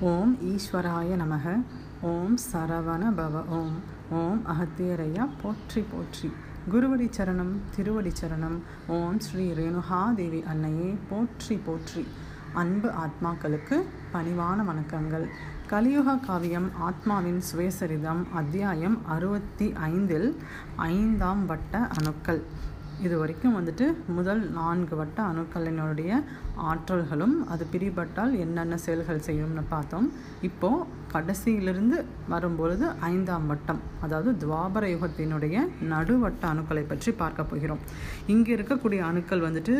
ஓம் ஈஸ்வராய நமக. ஓம் சரவண பவ ஓம் ஓம் அகத்தியரையா. போற்றி போற்றி. குருவடி சரணம் திருவடி சரணம். ஓம் ஸ்ரீ ரேணுகாதேவி அன்னையே போற்றி போற்றி. அன்பு ஆத்மாக்களுக்கு பணிவான வணக்கங்கள். கலியுக காவியம் ஆத்மாவின் சுயசரிதம் அத்தியாயம் அறுபத்தி ஐந்தில் ஐந்தாம் வட்ட அணுக்கள். இது வரைக்கும் வந்துட்டு முதல் நான்கு வட்ட அணுக்களினுடைய ஆற்றல்களும் அது பிரிபட்டால் என்னென்ன செயல்கள் செய்யும்னு பார்த்தோம். இப்போது கடைசியிலிருந்து வரும்பொழுது ஐந்தாம் வட்டம் அதாவது துவாபர யுகத்தினுடைய நடுவட்ட அணுக்களை பற்றி பார்க்க போகிறோம். இங்கே இருக்கக்கூடிய அணுக்கள் வந்துட்டு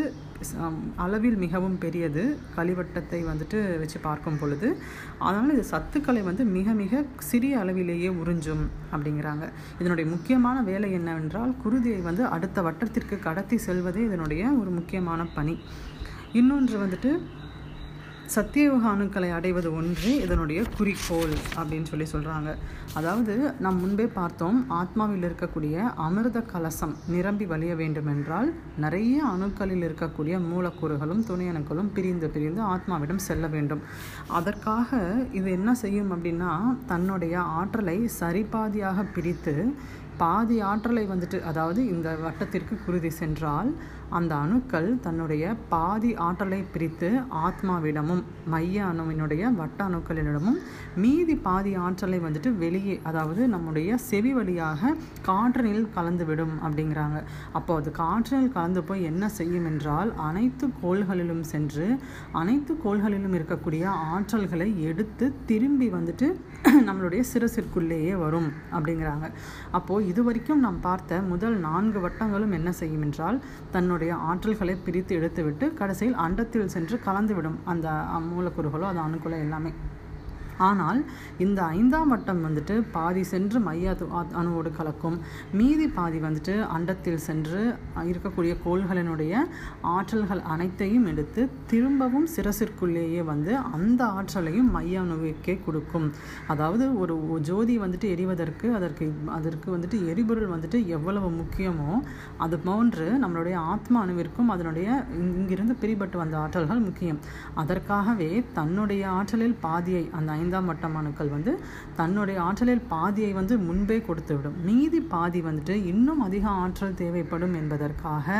அளவில் மிகவும் பெரியது. களிவட்டத்தை வந்துட்டு வச்சு பார்க்கும் பொழுது அதனால் இது சத்துக்களை வந்து மிக மிக சிறிய அளவிலேயே உறிஞ்சும் அப்படிங்கிறாங்க. இதனுடைய முக்கியமான வேலை என்னவென்றால் குருதியை வந்து அடுத்த வட்டத்திற்கு கடத்தி செல்வதே இதனுடைய ஒரு முக்கியமான பணி. இன்னொன்று வந்துட்டு சத்தியயுக அணுக்களை அடைவது ஒன்று இதனுடைய குறிக்கோள் அப்படின்னு சொல்லி சொல்கிறாங்க அதாவது நாம் முன்பே பார்த்தோம் ஆத்மாவில் இருக்கக்கூடிய அமிர்த கலசம் நிரம்பி வழிய வேண்டுமென்றால் நிறைய அணுக்களில் இருக்கக்கூடிய மூலக்கூறுகளும் துணை அணுக்களும் பிரிந்து பிரிந்து ஆத்மாவிடம் செல்ல வேண்டும். அதற்காக இது என்ன செய்யும் அப்படின்னா தன்னுடைய ஆற்றலை சரிபாதியாக பிரித்து பாதி ஆற்றலை வந்துட்டு அதாவது இந்த வட்டத்திற்கு குருதி சென்றால் அந்த அணுக்கள் தன்னுடைய பாதி ஆற்றலை பிரித்து ஆத்மாவிடமும் மைய அணுவினுடைய வட்ட அணுக்களிடமும் மீதி பாதி ஆற்றலை வந்துட்டு வெளியே அதாவது நம்முடைய செவி வழியாக காற்றினில் கலந்துவிடும் அப்படிங்கிறாங்க. அப்போ அது காற்றினில் கலந்து போய் என்ன செய்யும் என்றால் அனைத்து கோள்களிலும் சென்று அனைத்து கோள்களிலும் இருக்கக்கூடிய ஆற்றல்களை எடுத்து திரும்பி வந்துட்டு நம்மளுடைய சிரசிற்குள்ளேயே வரும் அப்படிங்கிறாங்க. அப்போது இது வரைக்கும் நாம் பார்த்த முதல் நான்கு வட்டங்களும் என்ன செய்யும் என்றால் தன்னுடைய ஆற்றல்களை பிரித்து எடுத்துவிட்டு கடைசியில் அண்டத்தில் சென்று கலந்துவிடும் அந்த மூலக்கூறுகளோ அது அணுக்குள்ள எல்லாமே. ஆனால் இந்த ஐந்தாம் வட்டம் வந்துட்டு பாதி சென்று மைய அணுவோடு கலக்கும். மீதி பாதி வந்துட்டு அண்டத்தில் சென்று இருக்கக்கூடிய கோள்களினுடைய ஆற்றல்கள் அனைத்தையும் எடுத்து திரும்பவும் சிரசிற்குள்ளேயே வந்து அந்த ஆற்றலையும் மைய அணுவுக்கே கொடுக்கும். அதாவது ஒரு ஜோதி வந்துட்டு எரிவதற்கு அதற்கு அதற்கு வந்துட்டு எரிபொருள் வந்துட்டு எவ்வளவு முக்கியமோ அது போன்று நம்மளுடைய ஆத்மா அணுவிற்கும் அதனுடைய இங்கிருந்து பிரிபட்டு வந்த ஆற்றல்கள் முக்கியம். அதற்காகவே தன்னுடைய ஆற்றலில் பாதியை அந்த ஐந்தாம் வட்டம் அணுக்கள் வந்து தன்னுடைய ஆற்றலில் பாதியை வந்து முன்பே கொடுத்துவிடும். மீதி பாதி வந்துட்டு இன்னும் அதிக ஆற்றல் தேவைப்படும் என்பதற்காக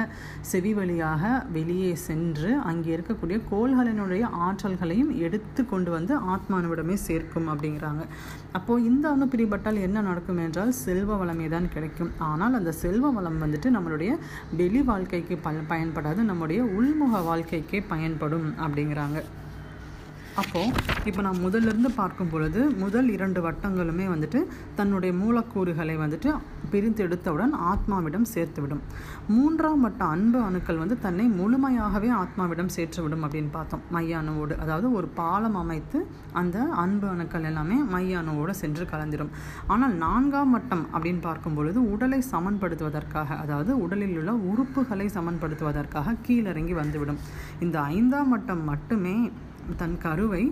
செவி வழியாக வெளியே சென்று அங்கே இருக்கக்கூடிய கோள்களினுடைய ஆற்றல்களையும் எடுத்து கொண்டு வந்து ஆத்மானுவிடமே சேர்க்கும் அப்படிங்கிறாங்க. அப்போது இந்த அணு பிரிபட்டால் என்ன நடக்கும் என்றால் செல்வ வளமே தான் கிடைக்கும். ஆனால் அந்த செல்வ வளம் வந்துட்டு நம்மளுடைய வெளி வாழ்க்கைக்கு ப பயன்படாது நம்முடைய உள்முக வாழ்க்கைக்கே பயன்படும் அப்படிங்கிறாங்க. அப்போது இப்போ நான் முதலிருந்து பார்க்கும் பொழுது முதல் இரண்டு வட்டங்களுமே வந்துட்டு தன்னுடைய மூலக்கூறுகளை வந்துட்டு பிரித்தெடுத்தவுடன் ஆத்மாவிடம் சேர்த்துவிடும் மூன்றாம் வட்ட அன்பு அணுக்கள் வந்து தன்னை முழுமையாகவே ஆத்மாவிடம் சேர்த்துவிடும் அப்படின்னு பார்த்தோம். மைய அணுவோடு அதாவது ஒரு பாலம் அமைத்து அந்த அன்பு அணுக்கள் எல்லாமே மைய அணுவோடு சென்று கலந்திடும் ஆனால் நான்காம் வட்டம் அப்படின்னு பார்க்கும் பொழுது உடலை சமன்படுத்துவதற்காக அதாவது உடலில் உள்ள உறுப்புகளை சமன்படுத்துவதற்காக கீழிறங்கி வந்துவிடும். இந்த ஐந்தாம் வட்டம் மட்டுமே தன் கருவை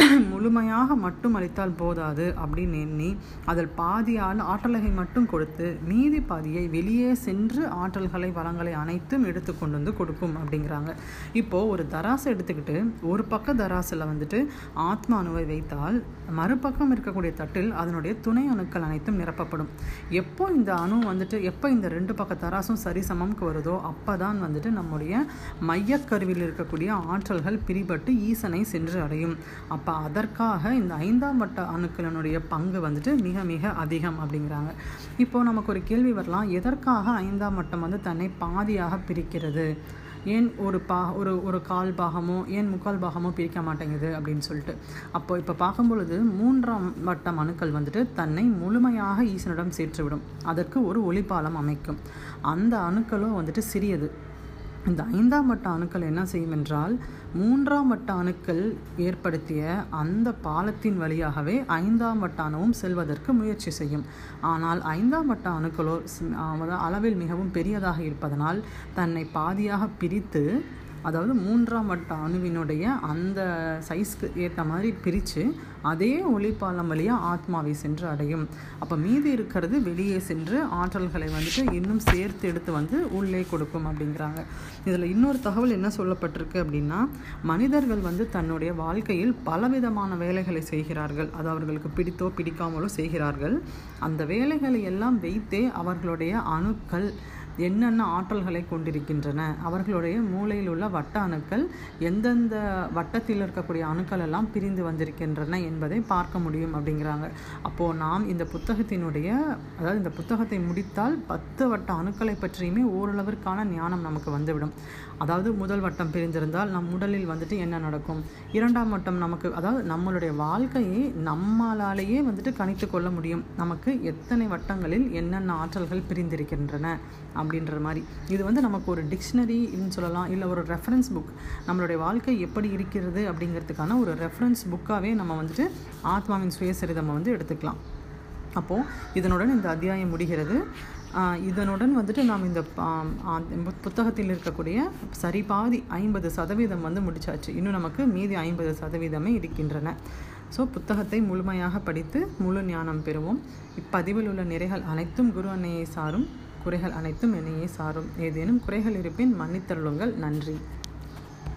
முழுமையாக மட்டும் அளித்தால் போதாது அப்படின்னு எண்ணி அதில் பாதியால் ஆற்றலகை மட்டும் கொடுத்து மீதி பாதியை வெளியே சென்று ஆற்றல்களை வளங்களை அனைத்தும் எடுத்து கொண்டு வந்து கொடுக்கும் அப்படிங்கிறாங்க. இப்போது ஒரு தராசை எடுத்துக்கிட்டு ஒரு பக்க தராசில் வந்துட்டு ஆத்மா அணுவை வைத்தால் மறுபக்கம் இருக்கக்கூடிய தட்டில் அதனுடைய துணை அணுக்கள் அனைத்தும் நிரப்பப்படும். எப்போ இந்த அணு வந்துட்டு எப்போ இந்த ரெண்டு பக்க தராசும் சரிசமம்க்கு வருதோ அப்போ தான் வந்துட்டு நம்முடைய மையக்கருவில் இருக்கக்கூடிய ஆற்றல்கள் பிரிபட்டு ஈசனை சென்று அடையும். அப்போ அதற்காக இந்த ஐந்தாம் வட்ட அணுக்களினுடைய பங்கு வந்துட்டு மிக மிக அதிகம் அப்படிங்கிறாங்க. இப்போது நமக்கு ஒரு கேள்வி வரலாம். எதற்காக ஐந்தாம் வட்டம் வந்து தன்னை பாதியாக பிரிக்கிறது? ஏன் ஒரு பா ஒரு ஒரு கால் பாகமோ ஏன் முக்கால் பாகமோ பிரிக்க மாட்டேங்குது அப்படின்னு சொல்லிட்டு. அப்போ இப்போ பார்க்கும் பொழுது மூன்றாம் வட்டம் அணுக்கள் வந்துட்டு தன்னை முழுமையாக ஈசனிடம் சேர்த்துவிடும். அதற்கு ஒரு ஒளிப்பாலம் அமைக்கும். அந்த அணுக்களும் வந்துட்டு சிறியது. இந்த ஐந்தாம் வட்ட அணுக்கள் என்ன செய்யும் என்றால் மூன்றாம் வட்ட அணுக்கள் ஏற்படுத்திய அந்த பாலத்தின் வழியாகவே ஐந்தாம் வட்ட அணுவும் செல்வதற்கு முயற்சி செய்யும். ஆனால் ஐந்தாம் வட்ட அணுக்களோ அளவில் மிகவும் பெரியதாக இருப்பதனால் தன்னை பாதியாக பிரித்து அதாவது மூன்றாம் வட்ட அணுவினுடைய அந்த சைஸ்க்கு ஏற்ற மாதிரி பிரித்து அதே ஒளிப்பாலம் வழியாக ஆத்மாவை சென்று அடையும். அப்போ மீதி இருக்கிறது வெளியே சென்று ஆற்றல்களை வந்துட்டு இன்னும் சேர்த்து எடுத்து வந்து உள்ளே கொடுக்கும் அப்படிங்கிறாங்க. இதில் இன்னொரு தகவல் என்ன சொல்லப்பட்டிருக்கு அப்படின்னா மனிதர்கள் வந்து தன்னுடைய வாழ்க்கையில் பலவிதமான வேலைகளை செய்கிறார்கள். அது அவர்களுக்கு பிடித்தோ பிடிக்காமலோ செய்கிறார்கள். அந்த வேலைகளை எல்லாம் வைத்தே அவர்களுடைய அணுக்கள் என்னென்ன ஆற்றல்களை கொண்டிருக்கின்றன அவர்களுடைய மூளையில் உள்ள வட்ட அணுக்கள் எந்தெந்த வட்டத்தில் இருக்கக்கூடிய அணுக்கள் எல்லாம் பிரிந்து வந்திருக்கின்றன என்பதை பார்க்க முடியும் அப்படிங்கிறாங்க. அப்போது நாம் இந்த புத்தகத்தினுடைய அதாவது இந்த புத்தகத்தை முடித்தால் பத்து வட்ட அணுக்களை பற்றியுமே ஓரளவிற்கான ஞானம் நமக்கு வந்துவிடும். அதாவது முதல் வட்டம் பிரிந்திருந்தால் நம் உடலில் வந்துட்டு என்ன நடக்கும்? இரண்டாம் வட்டம் நமக்கு அதாவது நம்மளுடைய வாழ்க்கையை நம்மளாலேயே வந்துட்டு கணித்து கொள்ள முடியும். நமக்கு எத்தனை வட்டங்களில் என்னென்ன ஆற்றல்கள் பிரிந்திருக்கின்றன? அப்படின்ற மாதிரி. இது வந்து நமக்கு ஒரு டிக்ஷனரின்னு சொல்லலாம். இல்லை ஒரு ரெஃபரன்ஸ் புக் நம்மளுடைய வாழ்க்கை எப்படி இருக்கிறது அப்படிங்கிறதுக்கான ஒரு ரெஃபரன்ஸ் புக்காகவே நம்ம வந்துட்டு ஆத்மாவின் சுயசரிதம் வந்து எடுத்துக்கலாம். அப்போது இதனுடன் இந்த அத்தியாயம் முடிகிறது. இதனுடன் வந்துட்டு நாம் இந்த புத்தகத்தில் இருக்கக்கூடிய சரி பாதி ஐம்பது சதவீதம் வந்து முடிச்சாச்சு. இன்னும் நமக்கு மீதி ஐம்பது சதவீதமே இருக்கின்றன. ஸோ புத்தகத்தை முழுமையாக படித்து முழு ஞானம் பெறுவோம். இப்பதிவில் உள்ள நிறைகள் அனைத்தும் குரு அன்னையை சாரும். குறைகள் அனைத்தும் என்னையே சாரும். ஏதேனும் குறைகள் இருப்பின் மன்னித்தருளுங்கள். நன்றி.